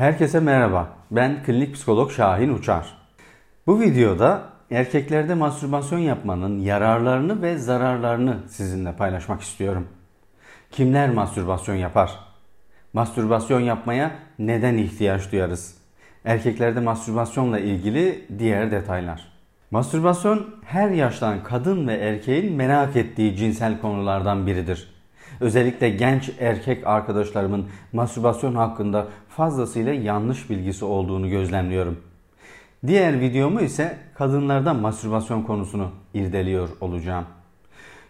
Herkese merhaba. Ben klinik psikolog Şahin Uçar. Bu videoda erkeklerde mastürbasyon yapmanın yararlarını ve zararlarını sizinle paylaşmak istiyorum. Kimler mastürbasyon yapar? Mastürbasyon yapmaya neden ihtiyaç duyarız? Erkeklerde mastürbasyonla ilgili diğer detaylar. Mastürbasyon her yaştan kadın ve erkeğin merak ettiği cinsel konulardan biridir. Özellikle genç erkek arkadaşlarımın mastürbasyon hakkında fazlasıyla yanlış bilgisi olduğunu gözlemliyorum. Diğer videomu ise kadınlarda mastürbasyon konusunu irdeliyor olacağım.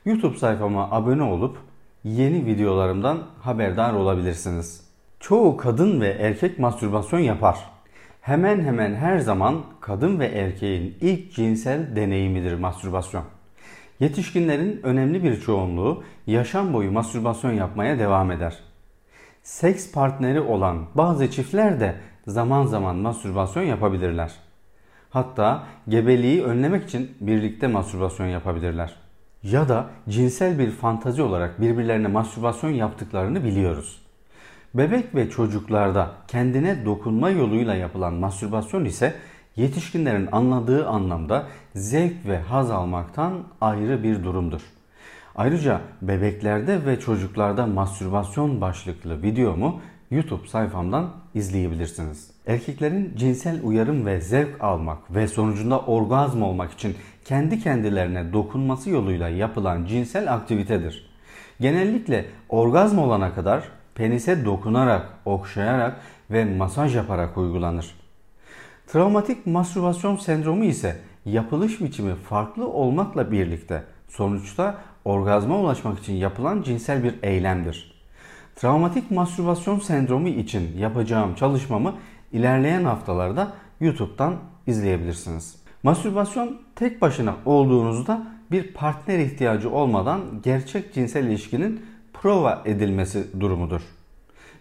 YouTube sayfama abone olup yeni videolarımdan haberdar olabilirsiniz. Çoğu kadın ve erkek mastürbasyon yapar. Hemen hemen her zaman kadın ve erkeğin ilk cinsel deneyimidir mastürbasyon. Yetişkinlerin önemli bir çoğunluğu yaşam boyu mastürbasyon yapmaya devam eder. Seks partneri olan bazı çiftler de zaman zaman mastürbasyon yapabilirler. Hatta gebeliği önlemek için birlikte mastürbasyon yapabilirler. Ya da cinsel bir fantazi olarak birbirlerine mastürbasyon yaptıklarını biliyoruz. Bebek ve çocuklarda kendine dokunma yoluyla yapılan mastürbasyon ise yetişkinlerin anladığı anlamda zevk ve haz almaktan ayrı bir durumdur. Ayrıca bebeklerde ve çocuklarda mastürbasyon başlıklı videomu YouTube sayfamdan izleyebilirsiniz. Erkeklerin cinsel uyarım ve zevk almak ve sonucunda orgazm olmak için kendi kendilerine dokunması yoluyla yapılan cinsel aktivitedir. Genellikle orgazm olana kadar penise dokunarak, okşayarak ve masaj yaparak uygulanır. Travmatik mastürbasyon sendromu ise yapılış biçimi farklı olmakla birlikte sonuçta orgazma ulaşmak için yapılan cinsel bir eylemdir. Travmatik mastürbasyon sendromu için yapacağım çalışmamı ilerleyen haftalarda YouTube'dan izleyebilirsiniz. Mastürbasyon tek başına olduğunuzda bir partner ihtiyacı olmadan gerçek cinsel ilişkinin prova edilmesi durumudur.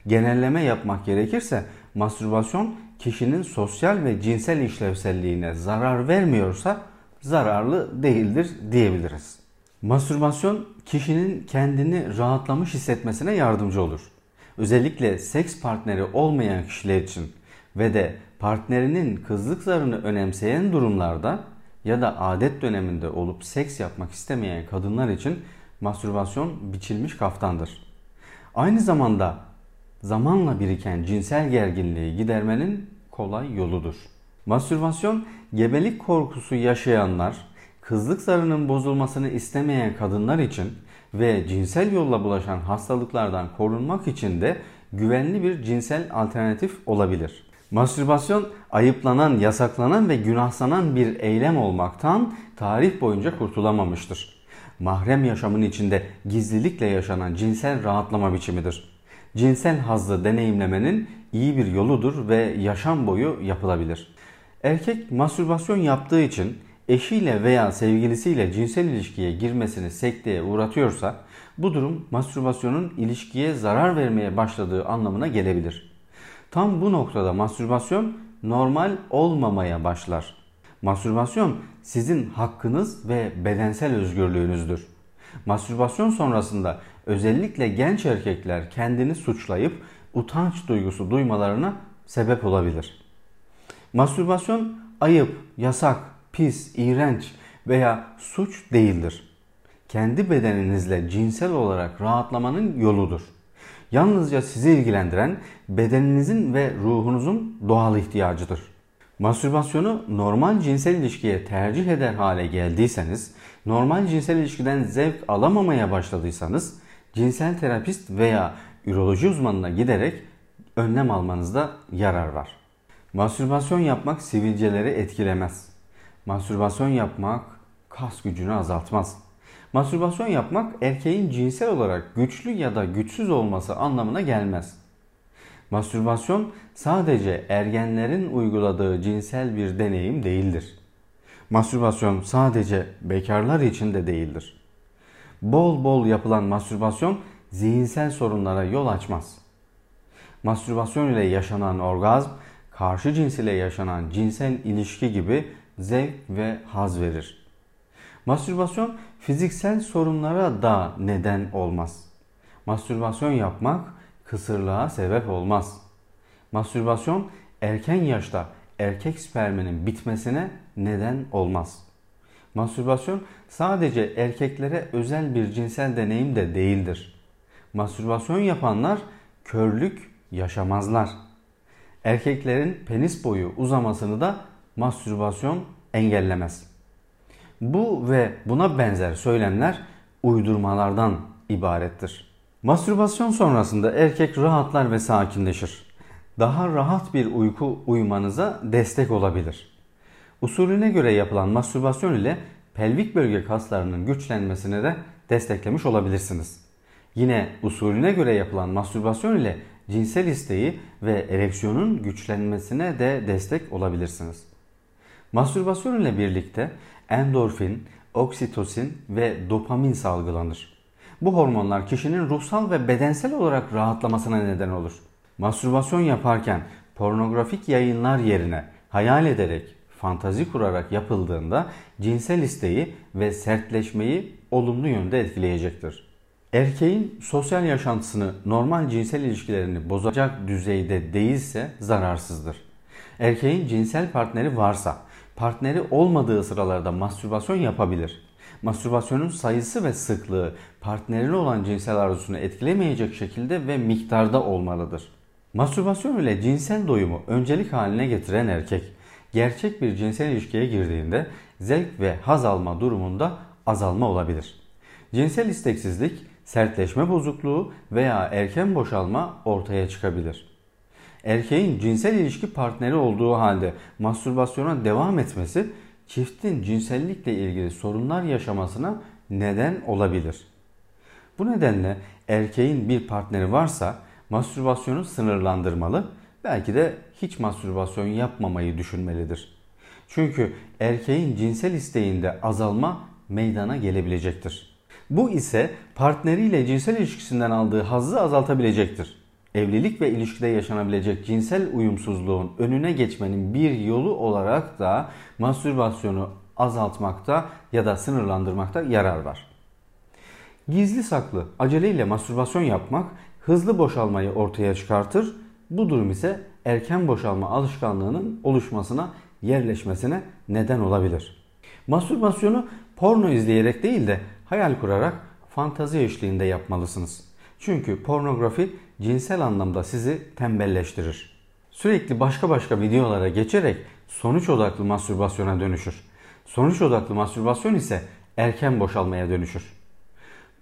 Genelleme yapmak gerekirse mastürbasyon kişinin sosyal ve cinsel işlevselliğine zarar vermiyorsa zararlı değildir diyebiliriz. Mastürbasyon kişinin kendini rahatlamış hissetmesine yardımcı olur. Özellikle seks partneri olmayan kişiler için ve de partnerinin kızlık zarını önemseyen durumlarda ya da adet döneminde olup seks yapmak istemeyen kadınlar için mastürbasyon biçilmiş kaftandır. Aynı zamanda zamanla biriken cinsel gerginliği gidermenin kolay yoludur. Mastürbasyon gebelik korkusu yaşayanlar, kızlık zarının bozulmasını istemeyen kadınlar için ve cinsel yolla bulaşan hastalıklardan korunmak için de güvenli bir cinsel alternatif olabilir. Mastürbasyon ayıplanan, yasaklanan ve günahsanan bir eylem olmaktan tarih boyunca kurtulamamıştır. Mahrem yaşamın içinde gizlilikle yaşanan cinsel rahatlama biçimidir. Cinsel hazzı deneyimlemenin iyi bir yoludur ve yaşam boyu yapılabilir. Erkek mastürbasyon yaptığı için eşiyle veya sevgilisiyle cinsel ilişkiye girmesini sekteye uğratıyorsa bu durum mastürbasyonun ilişkiye zarar vermeye başladığı anlamına gelebilir. Tam bu noktada mastürbasyon normal olmamaya başlar. Mastürbasyon sizin hakkınız ve bedensel özgürlüğünüzdür. Mastürbasyon sonrasında özellikle genç erkekler kendini suçlayıp utanç duygusu duymalarına sebep olabilir. Mastürbasyon ayıp, yasak, pis, iğrenç veya suç değildir. Kendi bedeninizle cinsel olarak rahatlamanın yoludur. Yalnızca sizi ilgilendiren bedeninizin ve ruhunuzun doğal ihtiyacıdır. Mastürbasyonu normal cinsel ilişkiye tercih eder hale geldiyseniz, normal cinsel ilişkiden zevk alamamaya başladıysanız, cinsel terapist veya üroloji uzmanına giderek önlem almanızda yarar var. Mastürbasyon yapmak sivilceleri etkilemez. Mastürbasyon yapmak kas gücünü azaltmaz. Mastürbasyon yapmak erkeğin cinsel olarak güçlü ya da güçsüz olması anlamına gelmez. Mastürbasyon sadece ergenlerin uyguladığı cinsel bir deneyim değildir. Mastürbasyon sadece bekarlar için de değildir. Bol bol yapılan mastürbasyon zihinsel sorunlara yol açmaz. Mastürbasyon ile yaşanan orgazm, karşı cins ile yaşanan cinsel ilişki gibi zevk ve haz verir. Mastürbasyon fiziksel sorunlara da neden olmaz. Mastürbasyon yapmak kısırlığa sebep olmaz. Mastürbasyon erken yaşta erkek sperminin bitmesine neden olmaz. Mastürbasyon sadece erkeklere özel bir cinsel deneyim de değildir. Mastürbasyon yapanlar körlük yaşamazlar. Erkeklerin penis boyu uzamasını da mastürbasyon engellemez. Bu ve buna benzer söylemler uydurmalardan ibarettir. Mastürbasyon sonrasında erkek rahatlar ve sakinleşir. Daha rahat bir uyku uyumanıza destek olabilir. Usulüne göre yapılan mastürbasyon ile pelvik bölge kaslarının güçlenmesine de desteklemiş olabilirsiniz. Yine usulüne göre yapılan mastürbasyon ile cinsel isteği ve ereksiyonun güçlenmesine de destek olabilirsiniz. Mastürbasyon ile birlikte endorfin, oksitosin ve dopamin salgılanır. Bu hormonlar kişinin ruhsal ve bedensel olarak rahatlamasına neden olur. Mastürbasyon yaparken pornografik yayınlar yerine hayal ederek, fantazi kurarak yapıldığında cinsel isteği ve sertleşmeyi olumlu yönde etkileyecektir. Erkeğin sosyal yaşantısını normal cinsel ilişkilerini bozacak düzeyde değilse zararsızdır. Erkeğin cinsel partneri varsa partneri olmadığı sıralarda mastürbasyon yapabilir. Mastürbasyonun sayısı ve sıklığı partnerine olan cinsel arzusunu etkilemeyecek şekilde ve miktarda olmalıdır. Mastürbasyon ile cinsel doyumu öncelik haline getiren erkek gerçek bir cinsel ilişkiye girdiğinde zevk ve haz alma durumunda azalma olabilir. Cinsel isteksizlik, sertleşme bozukluğu veya erken boşalma ortaya çıkabilir. Erkeğin cinsel ilişki partneri olduğu halde mastürbasyona devam etmesi çiftin cinsellikle ilgili sorunlar yaşamasına neden olabilir. Bu nedenle erkeğin bir partneri varsa mastürbasyonu sınırlandırmalı, belki de hiç mastürbasyon yapmamayı düşünmelidir. Çünkü erkeğin cinsel isteğinde azalma meydana gelebilecektir. Bu ise partneriyle cinsel ilişkisinden aldığı hazzı azaltabilecektir. Evlilik ve ilişkide yaşanabilecek cinsel uyumsuzluğun önüne geçmenin bir yolu olarak da mastürbasyonu azaltmakta ya da sınırlandırmakta yarar var. Gizli saklı aceleyle mastürbasyon yapmak hızlı boşalmayı ortaya çıkartır. Bu durum ise erken boşalma alışkanlığının oluşmasına, yerleşmesine neden olabilir. Mastürbasyonu porno izleyerek değil de hayal kurarak fantazi eşliğinde yapmalısınız. Çünkü pornografi cinsel anlamda sizi tembelleştirir. Sürekli başka başka videolara geçerek sonuç odaklı mastürbasyona dönüşür. Sonuç odaklı mastürbasyon ise erken boşalmaya dönüşür.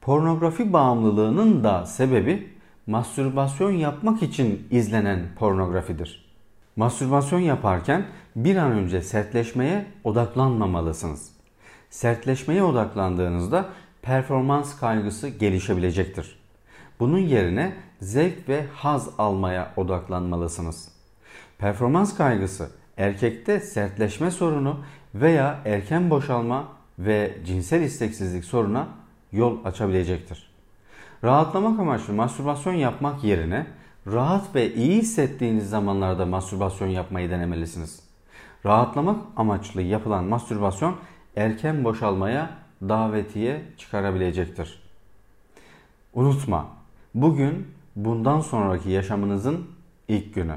Pornografi bağımlılığının da sebebi mastürbasyon yapmak için izlenen pornografidir. Mastürbasyon yaparken bir an önce sertleşmeye odaklanmamalısınız. Sertleşmeye odaklandığınızda performans kaygısı gelişebilecektir. Bunun yerine zevk ve haz almaya odaklanmalısınız. Performans kaygısı erkekte sertleşme sorunu veya erken boşalma ve cinsel isteksizlik soruna yol açabilecektir. Rahatlamak amaçlı mastürbasyon yapmak yerine rahat ve iyi hissettiğiniz zamanlarda mastürbasyon yapmayı denemelisiniz. Rahatlamak amaçlı yapılan mastürbasyon erken boşalmaya davetiye çıkarabilecektir. Unutma, bugün bundan sonraki yaşamınızın ilk günü.